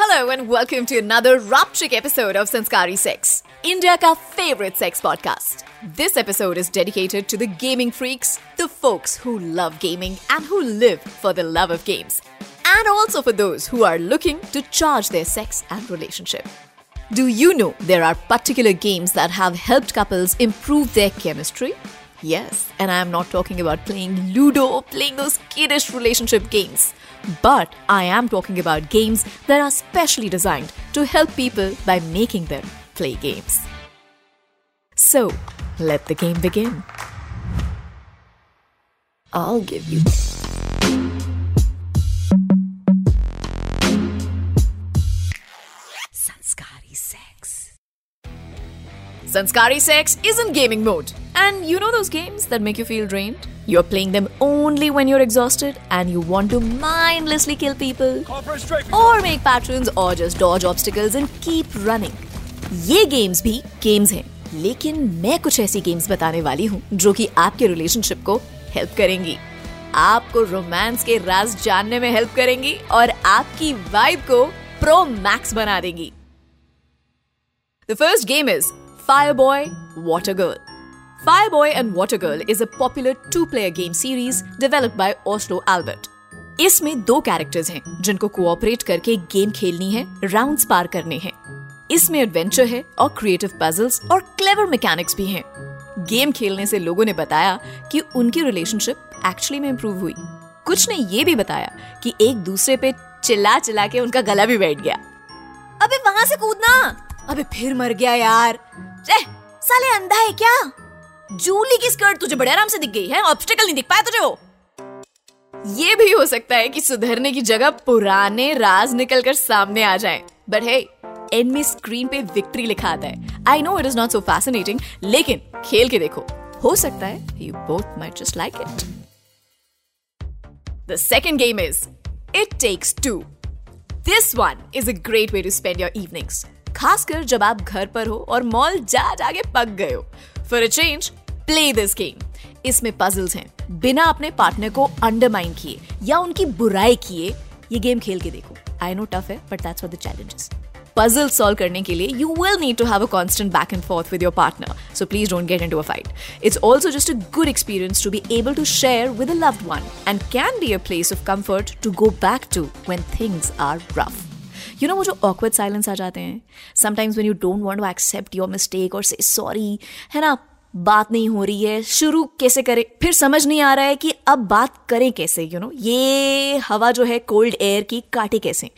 Hello and welcome to another Raptrick episode of Sanskari Sex, India favorite sex podcast. This episode is dedicated to the gaming freaks, the folks who love gaming and who live for the love of games, and also for those who are looking to charge their sex and relationship. Do you know there are particular games that have helped couples improve their chemistry? Yes, and I am not talking about playing Ludo or playing those kiddish relationship games. But I am talking about games that are specially designed to help people by making them play games. So, let the game begin. I'll give you. Sanskari Sex. Sanskari Sex is in gaming mode. And you know those games that make you feel drained? You're playing them only when you're exhausted and you want to mindlessly kill people, or make patrons, or just dodge obstacles and keep running. ये games भी games हैं लेकिन मैं कुछ ऐसी games बताने वाली हूँ जो कि आपके रिलेशनशिप को हेल्प करेंगी आपको रोमांस के राज जानने में हेल्प करेंगी और आपकी वाइब को प्रो मैक्स बना देंगी The first game is Fireboy Water Girl. Fireboy and Water Girl is a popular two-player game series developed by Oslo Albert. इसमें दो कैरेक्टर्स हैं, जिनको कोऑपरेट करके गेम खेलनी है राउंड्स पार करने हैं। इसमें एडवेंचर है और क्रिएटिव पजल्स और क्लेवर मैकेनिक्स भी हैं। गेम खेलने से लोगों ने बताया कि उनकी रिलेशनशिप एक्चुअली में इम्प्रूव हुई। कुछ ने ये भी बताया कि एक दूसरे पे चिल्ला चिल्ला के उनका गला भी बैठ गया। अबे वहाँ से कूदना! अबे फिर मर गया यार। साले अंधा है क्या? जूली की स्कर्ट तुझे बड़े आराम से दिख गई है ऑब्स्टिकल नहीं दिख पाया तुझे वो ये भी हो सकता है कि सुधरने की जगह पुराने राज निकल कर सामने आ जाएँ। बट हे एंड में स्क्रीन पे विक्ट्री लिखा आता है I know it is not so fascinating लेकिन खेल के देखो हो सकता है you both might just like it The second game is, It Takes Two. This one is a great way to spend your evenings. खासकर जब आप घर पर हो और मॉल जा जाके पक गए हो for a change play this game इसमें पजल्स हैं। बिना अपने पार्टनर को अंडरमाइन किए या उनकी बुराई किए, ये गेम खेल के देखो। आई नो टफ है but that's for the challenges puzzle solve करने के लिए you will need to have a constant back and forth with your partner so please don't get into a fight it's also just a good experience to be able to share with a loved one and can be a place of comfort to go back to when things are rough you know वो जो awkward silence आ जाते हैं? Sometimes when you don't want to accept your mistake और से sorry है ना? बात नहीं हो रही है, शुरू कैसे करें? फिर समझ नहीं आ रहा है कि अब बात करें कैसे यू you नो know? ये हवा जो है कोल्ड एयर की काटे कैसे?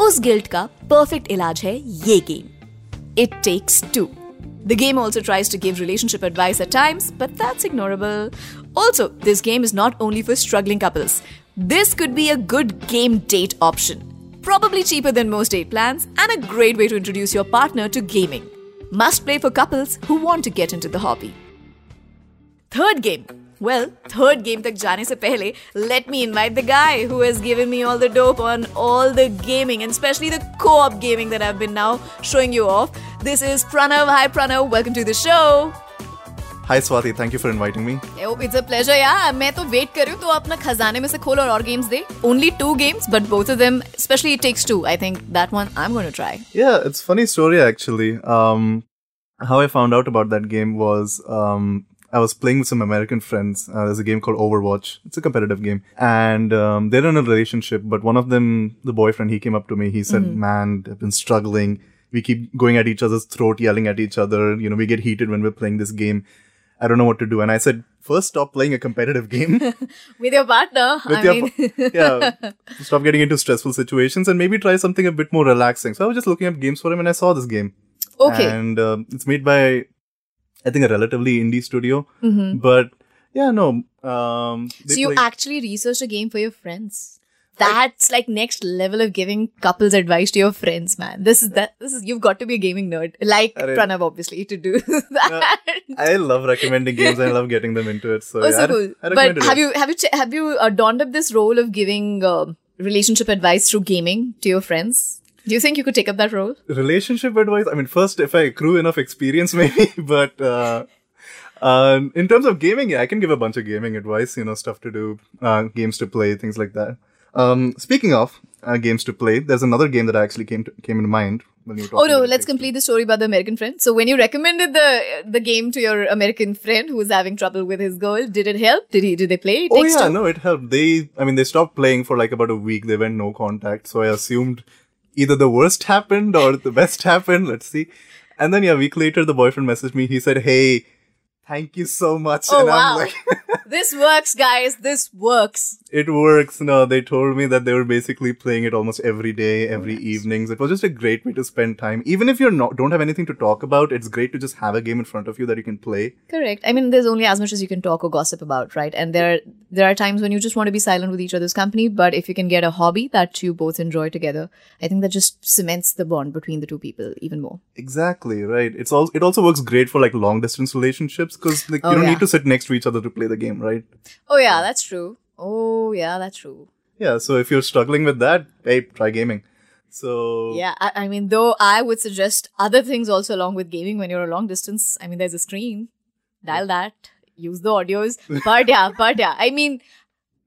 उस गिल्ट का परफेक्ट इलाज है ये game it takes two the game also tries to give relationship advice at times but that's ignorable also this game is not only for struggling couples this could be a good game date option probably cheaper than most date plan and a great way to introduce your partner to gaming Must play for couples who want to get into the hobby. Third game. Well, third game tak jaane se pehle, let me invite the guy who has given me all the dope on all the gaming and especially the co-op gaming that I've been now showing you off. This is Pranav. Hi Pranav, welcome to the show. Hi Swati, thank you for inviting me. Oh, it's a pleasure, yeah. मैं तो wait कर रही हूँ तो अपना खजाने में से खोल और और games they. Only two games, but both of them, especially it takes two. I think that one I'm going to try. Yeah, it's funny story actually. Um, how I found out about that game was um, I was playing with some American friends. Uh, there's a game called Overwatch. It's a competitive game, and um, they're in a relationship. But one of them, the boyfriend, he came up to me. He said, "Man, I've been struggling. We keep going at each other's throat, yelling at each other. You know, we get heated when we're playing this game. I don't know what to do." And I said, first, stop playing a competitive game. With your partner, with I your mean, yeah stop getting into stressful situations and maybe try something a bit more relaxing so i was just looking up games for him and i saw this game okay. and um it's made by i think a relatively indie studio but yeah no um Mm-hmm. So you play- actually researched a game for your friends. That's like next level of giving couples advice to your friends, man. This is that. This is you've got to be a gaming nerd, like Arre. Pranav, obviously, to do that. i love recommending games and i love getting them into it so Oh, yeah, so cool. I recommend But it. have you have you ch- have you uh, donned up this role of giving um relationship advice through gaming to your friends? Do you think you could take up that role? relationship advice i mean first if i accrue enough experience maybe but uh um, in terms of gaming yeah i can give a bunch of gaming advice you know stuff to do uh, games to play things like that Um, speaking of uh, games to play, there's another game that actually came to, came in mind when you were Oh no, let's It Takes Two. complete the story about the American friend. So when you recommended the the game to your American friend who was having trouble with his girl, did it help? Did he did they play? It Oh yeah, no, it helped. They, I mean, they stopped playing for like about a week. They went no contact. So I assumed either the worst happened or the best happened. Let's see. And then yeah, a week later, the boyfriend messaged me. He said, "Hey, thank you so much." Oh and wow. I'm like, this works, guys. This works. It works. No, they told me that they were basically playing it almost every day, oh, every evenings. It was just a great way to spend time. Even if you're not don't have anything to talk about, it's great to just have a game in front of you that you can play. Correct. I mean, there's only as much as you can talk or gossip about, right? And there, there are times when you just want to be silent with each other's company. But if you can get a hobby that you both enjoy together, I think that just cements the bond between the two people even more. Exactly right. It's also it also works great for like long distance relationships because like Oh, you don't yeah. need to sit next to each other to play the game, right? Oh yeah, that's true. Oh yeah, that's true. Yeah. So if you're struggling with that, hey, try gaming. So Yeah, I, I mean, though I would suggest other things also along with gaming when you're a long distance. I mean, there's a screen. Dial that. Use the audios. But yeah, but yeah. I mean,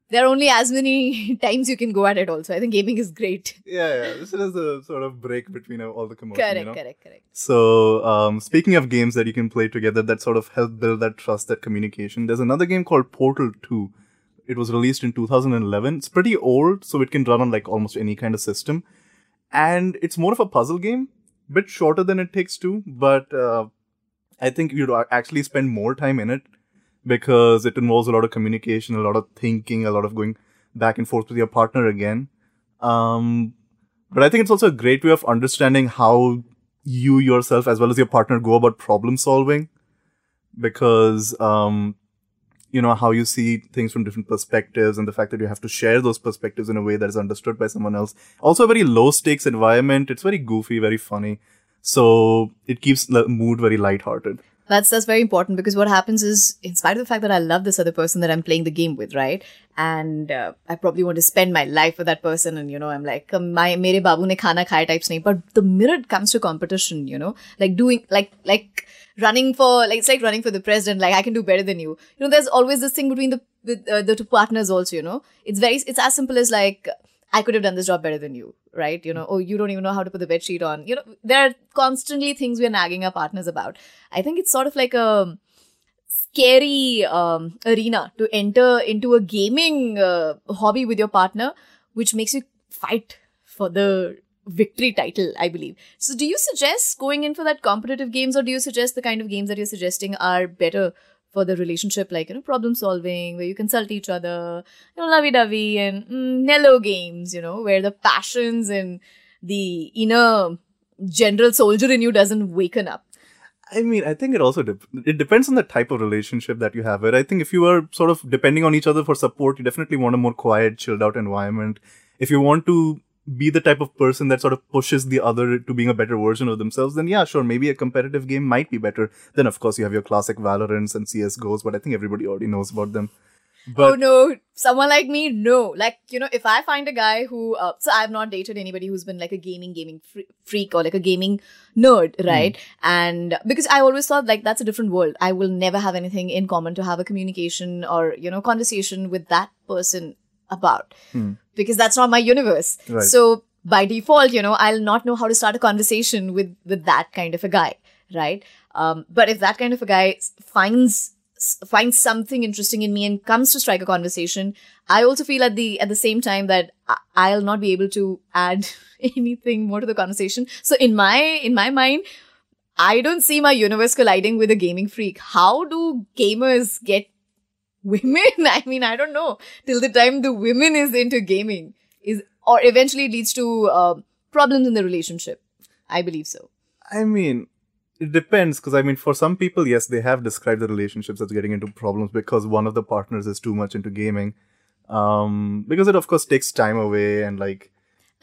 there are only as many times you can go at it. Also, I think gaming is great. yeah, yeah. This is a sort of break between all the commotion. Correct, you know? correct, correct. So, um, speaking of games that you can play together that sort of help build that trust, that communication, there's another game called Portal 2. It was released in 2011. It's pretty old, so it can run on like almost any kind of system. And it's more of a puzzle game, bit shorter than it takes two, but uh, I think you'd actually spend more time in it because it involves a lot of communication, a lot of thinking, a lot of going back and forth with your partner again. Um, but I think it's also a great way of understanding how you yourself as well as your partner go about problem solving because um you know how you see things from different perspectives and the fact that you have to share those perspectives in a way that is understood by someone else also a very low stakes environment it's very goofy very funny so it keeps the mood very lighthearted That's that's very important because what happens is, in spite of the fact that I love this other person that I'm playing the game with, right? And uh, I probably want to spend my life with that person, and you know, I'm like, um, my mere babu ne khana khaya types nahi. But the minute comes to competition, you know, like doing like like running for like it's like running for the president. Like I can do better than you. You know, there's always this thing between the with, uh, the two partners also. You know, it's very it's as simple as like. I could have done this job better than you, right? You know, oh, you don't even know how to put the bed sheet on. You know, there are constantly things we're nagging our partners about. I think it's sort of like a scary um, arena to enter into a gaming uh, hobby with your partner, which makes you fight for the victory title, I believe. So, do you suggest going in for that competitive games, or do you suggest the kind of games that you're suggesting are better for the relationship, like you know, problem solving, where you consult each other, you know, lovey-dovey, and mm, games, you know, where the passions and the inner general soldier in you doesn't waken up. I mean, I think it also dep it depends on the type of relationship that you have. Right? I think if you are sort of depending on each other for support, you definitely want a more quiet, chilled out environment. If you want to be the type of person that sort of pushes the other to being a better version of themselves, then yeah, sure, maybe a competitive game might be better. Then of course you have your classic Valorants and CS:GOs, but I think everybody already knows about them. But oh no, someone like me, no. Like, you know, if I find a guy who, uh, so I've not dated anybody who's been like a gaming, gaming freak or like a gaming nerd, right? And because I always thought like that's a different world. I will never have anything in common to have a communication or, you know, conversation with that person about because that's not my universe. Right. So by default, you know, I'll not know how to start a conversation with, with that kind of a guy, right? Um, but if that kind of a guy finds finds something interesting in me and comes to strike a conversation, I also feel at the at the same time that I'll not be able to add anything more to the conversation. So in my in my mind, I don't see my universe colliding with a gaming freak. How do gamers get women? I mean, I don't know. Till the time the women is into gaming is or eventually leads to uh, problems in the relationship. I believe so. I mean, it depends because I mean, for some people, yes, they have described the relationships as getting into problems because one of the partners is too much into gaming. Um, because it of course takes time away and like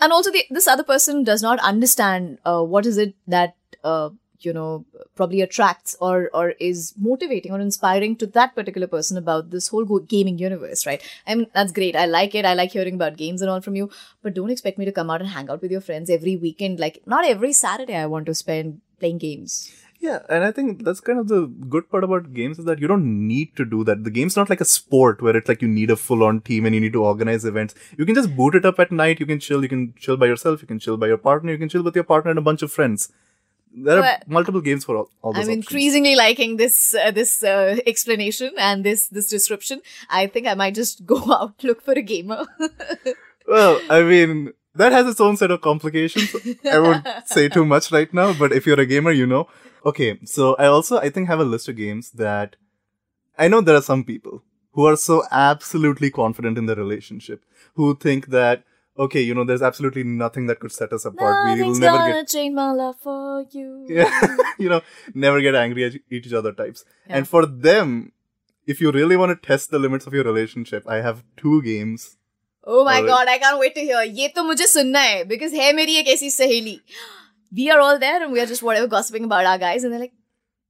and also the, this other person does not understand uh, what is it that uh, you know probably attracts or or is motivating or inspiring to that particular person about this whole gaming universe right i mean that's great i like it i like hearing about games and all from you but don't expect me to come out and hang out with your friends every weekend like not every saturday i want to spend playing games Yeah, and I think that's kind of the good part about games is that you don't need to do that. The game's not like a sport where it's like you need a full-on team and you need to organize events. You can just boot it up at night. You can chill. You can chill by yourself. You can chill by your partner. You can chill with your partner and a bunch of friends. There are multiple games for all, all those I'm options. increasingly liking this uh, this uh, explanation and this this description. I think I might just go out look for a gamer. Well, I mean, that has its own set of complications. I won't say too much right now, but if you're a gamer, you know. Okay, so I also, I think, have a list of games that I know there are some people who are so absolutely confident in their relationship, who think that, okay, you know, there's absolutely nothing that could set us apart. we will Nothing's never gonna get, change my love for you. yeah, you know, never get angry at each other types. Yeah. And for them, if you really want to test the limits of your relationship, I have two games Oh my Alright. god, I can't wait to hear. ये तो मुझे सुनना है because है मेरी एक ऐसी सहेली. We are all there and we are just whatever gossiping about our guys and they're like,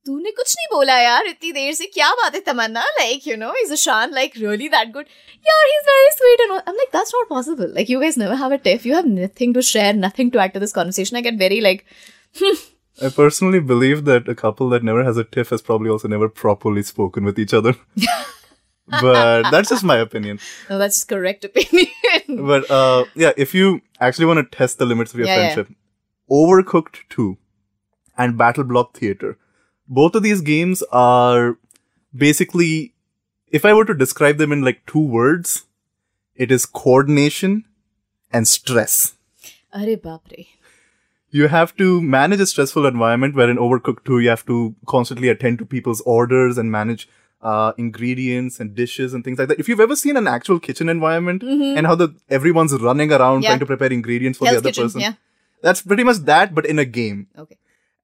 तूने कुछ नहीं बोला यार इतनी देर से क्या बात है तमन्ना like you know is Ashan like really that good yeah he's very sweet and all. I'm like that's not possible like you guys never have a tiff you have nothing to share nothing to add to this conversation I get very like I personally believe that a couple that never has a tiff has probably also never properly spoken with each other. but that's just my opinion. no that's correct opinion But uh, yeah, if you actually want to test the limits of your Yeah, yeah. friendship, Overcooked 2 and Battle Block Theater, both of these games are basically, if I were to describe them in like two words, it is coordination and stress. Are baapre. You have to manage a stressful environment where in Overcooked 2 you have to constantly attend to people's orders and manage uh, ingredients and dishes and things like that. If you've ever seen an actual kitchen environment mm-hmm. and how the everyone's running around yeah. trying to prepare ingredients for Hell's the other kitchen, person, yeah. that's pretty much that, but in a game. Okay.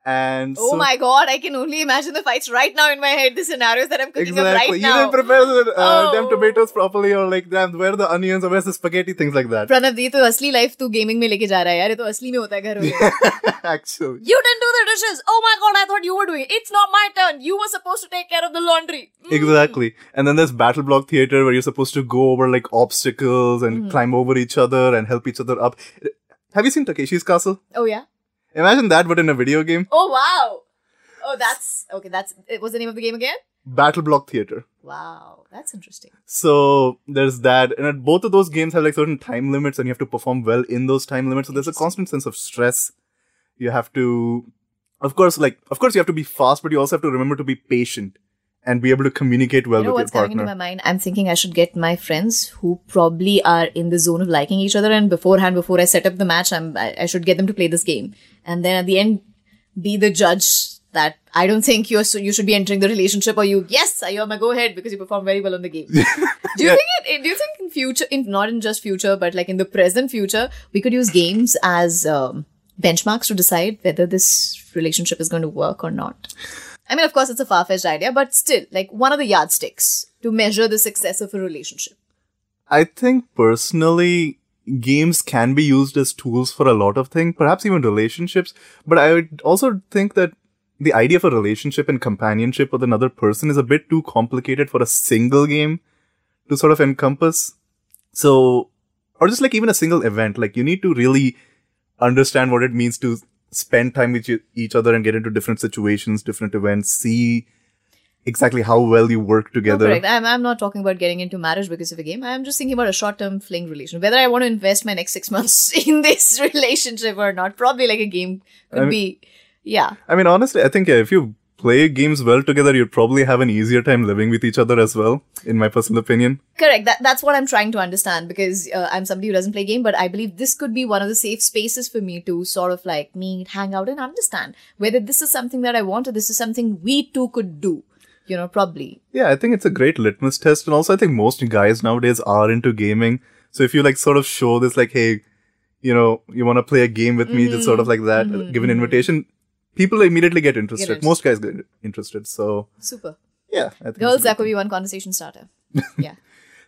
And oh so, my god I can only imagine the fights right now in my head the scenarios that I'm cooking up exactly, right you now didn't prepare the uh, Oh. damn tomatoes properly, or like damn where are the onions or where's the spaghetti, things like that. Pranav ये तो असली life तू gaming में लेके जा रहा है यार ये तो असली में होता है घरों में actually. You didn't do the dishes. Oh my god, I thought you were doing it. It's not my turn. You were supposed to take care of the laundry. Mm. Exactly. And then there's battle block theater where you're supposed to go over like obstacles and climb over each other and help each other up. Have you seen Takeshi's Castle? Oh yeah. Imagine that, but in a video game. Oh wow. Oh, that's okay. That's it was the name of the game again. Battle block theater. Wow, that's interesting. So there's that, and at both of those games have like certain time limits, and you have to perform well in those time limits. So there's a constant sense of stress. You have to, of course, like of course you have to be fast, but you also have to remember to be patient and be able to communicate well You know with what's your coming to my mind? I'm thinking I should get my friends who probably are in the zone of liking each other, and beforehand, before I set up the match, I'm I, I should get them to play this game, and then at the end, be the judge that I don't think you're so you should be entering the relationship, or you yes, you're my go ahead because you perform very well on the game. do you Yeah. think it? Do you think in future, in not in just future, but like in the present future, we could use games as um, benchmarks to decide whether this relationship is going to work or not? I mean, of course, it's a far fetched idea, but still, like one of the yardsticks to measure the success of a relationship. I think personally, games can be used as tools for a lot of things, perhaps even relationships. But I would also think that the idea of a relationship and companionship with another person is a bit too complicated for a single game to sort of encompass. So, or just like even a single event, like you need to really understand what it means to spend time with each- each other and get into different situations, different events, see exactly how well you work No, together. correct. I'm, I'm not talking about getting into marriage because of a game. I'm just thinking about a short term fling relationship. Whether I want to invest my next six months in this relationship or not, probably like a game could I mean- be. Yeah. I mean, honestly, I think if you play games well together, you'd probably have an easier time living with each other as well, in my personal opinion. Correct. That, that's what I'm trying to understand because uh, I'm somebody who doesn't play game, but I believe this could be one of the safe spaces for me to sort of like meet, hang out, and understand whether this is something that I want or this is something we two could do. You know, probably. Yeah, I think it's a great litmus test. And also, I think most guys nowadays are into gaming. So if you like sort of show this, like, hey, you know, you want to play a game with me, just sort of like that, uh, give an invitation, people immediately get interested. interested. Most guys get interested. So Super. yeah, I think Girls, that could be one conversation starter. Yeah.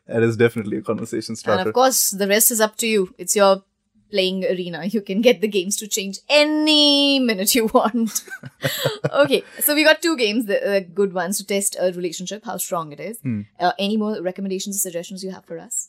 that is definitely a conversation starter. And of course, the rest is up to you. It's your playing arena. You can get the games to change any minute you want. okay, so we got two games, the uh, good ones to test a relationship, how strong it is. Uh, any more recommendations or suggestions you have for us?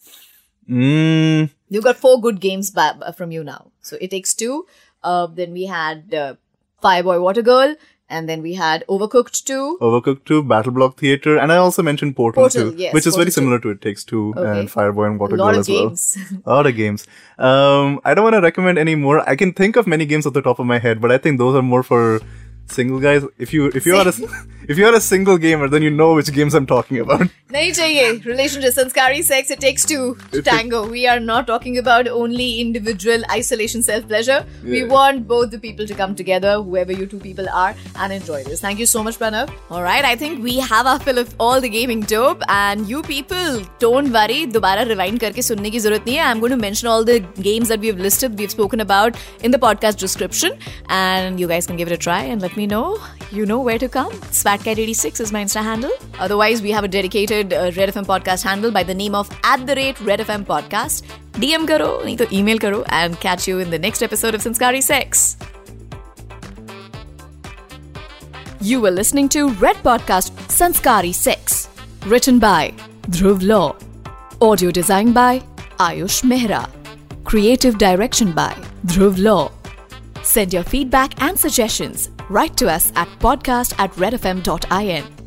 Mm, You've got four good games ba- from you now. So it takes two. Uh, then we had uh, Fireboy Water Girl And then we had Overcooked 2. Overcooked 2, Battle Block Theater, and I also mentioned Portal, Portal, 2, yes, which is Portal very 2. similar to It Takes Two Okay. and Fireboy and Water Girl as well. games. A lot of games. Um, I don't want to recommend any more. I can think of many games off the top of my head, but I think those are more for single guys if you if you are a if you are a single gamer then you know which games i'm talking about. nahi chahiye relation to sanskari sex it takes two. To tango. We are not talking about only individual isolation self pleasure yeah. we want both the people to come together whoever you two people are and enjoy this. Thank you so much pranav. All right i think we have our fill of all the gaming dope and you people don't worry. Dobara rewind karke sunne ki zarurat nahi i'm going to mention all the games that we've listed we've spoken about in the podcast description and you guys can give it a try and let me me know, you know where to come. SwatCat86 is my Insta handle. Otherwise, we have a dedicated uh, Red FM podcast handle by the name of at the rate Red FM podcast. DM karo, nahi to email karo, and catch you in the next episode of Sanskari Sex. You were listening to Red Podcast Sanskari Sex, written by Dhruv Lau, audio design by Aayush Mehra, creative direction by Dhruv Lau. Send your feedback and suggestions right to us at podcast at redfm.in.